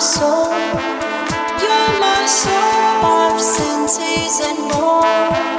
soul. You're my soul of senses and more.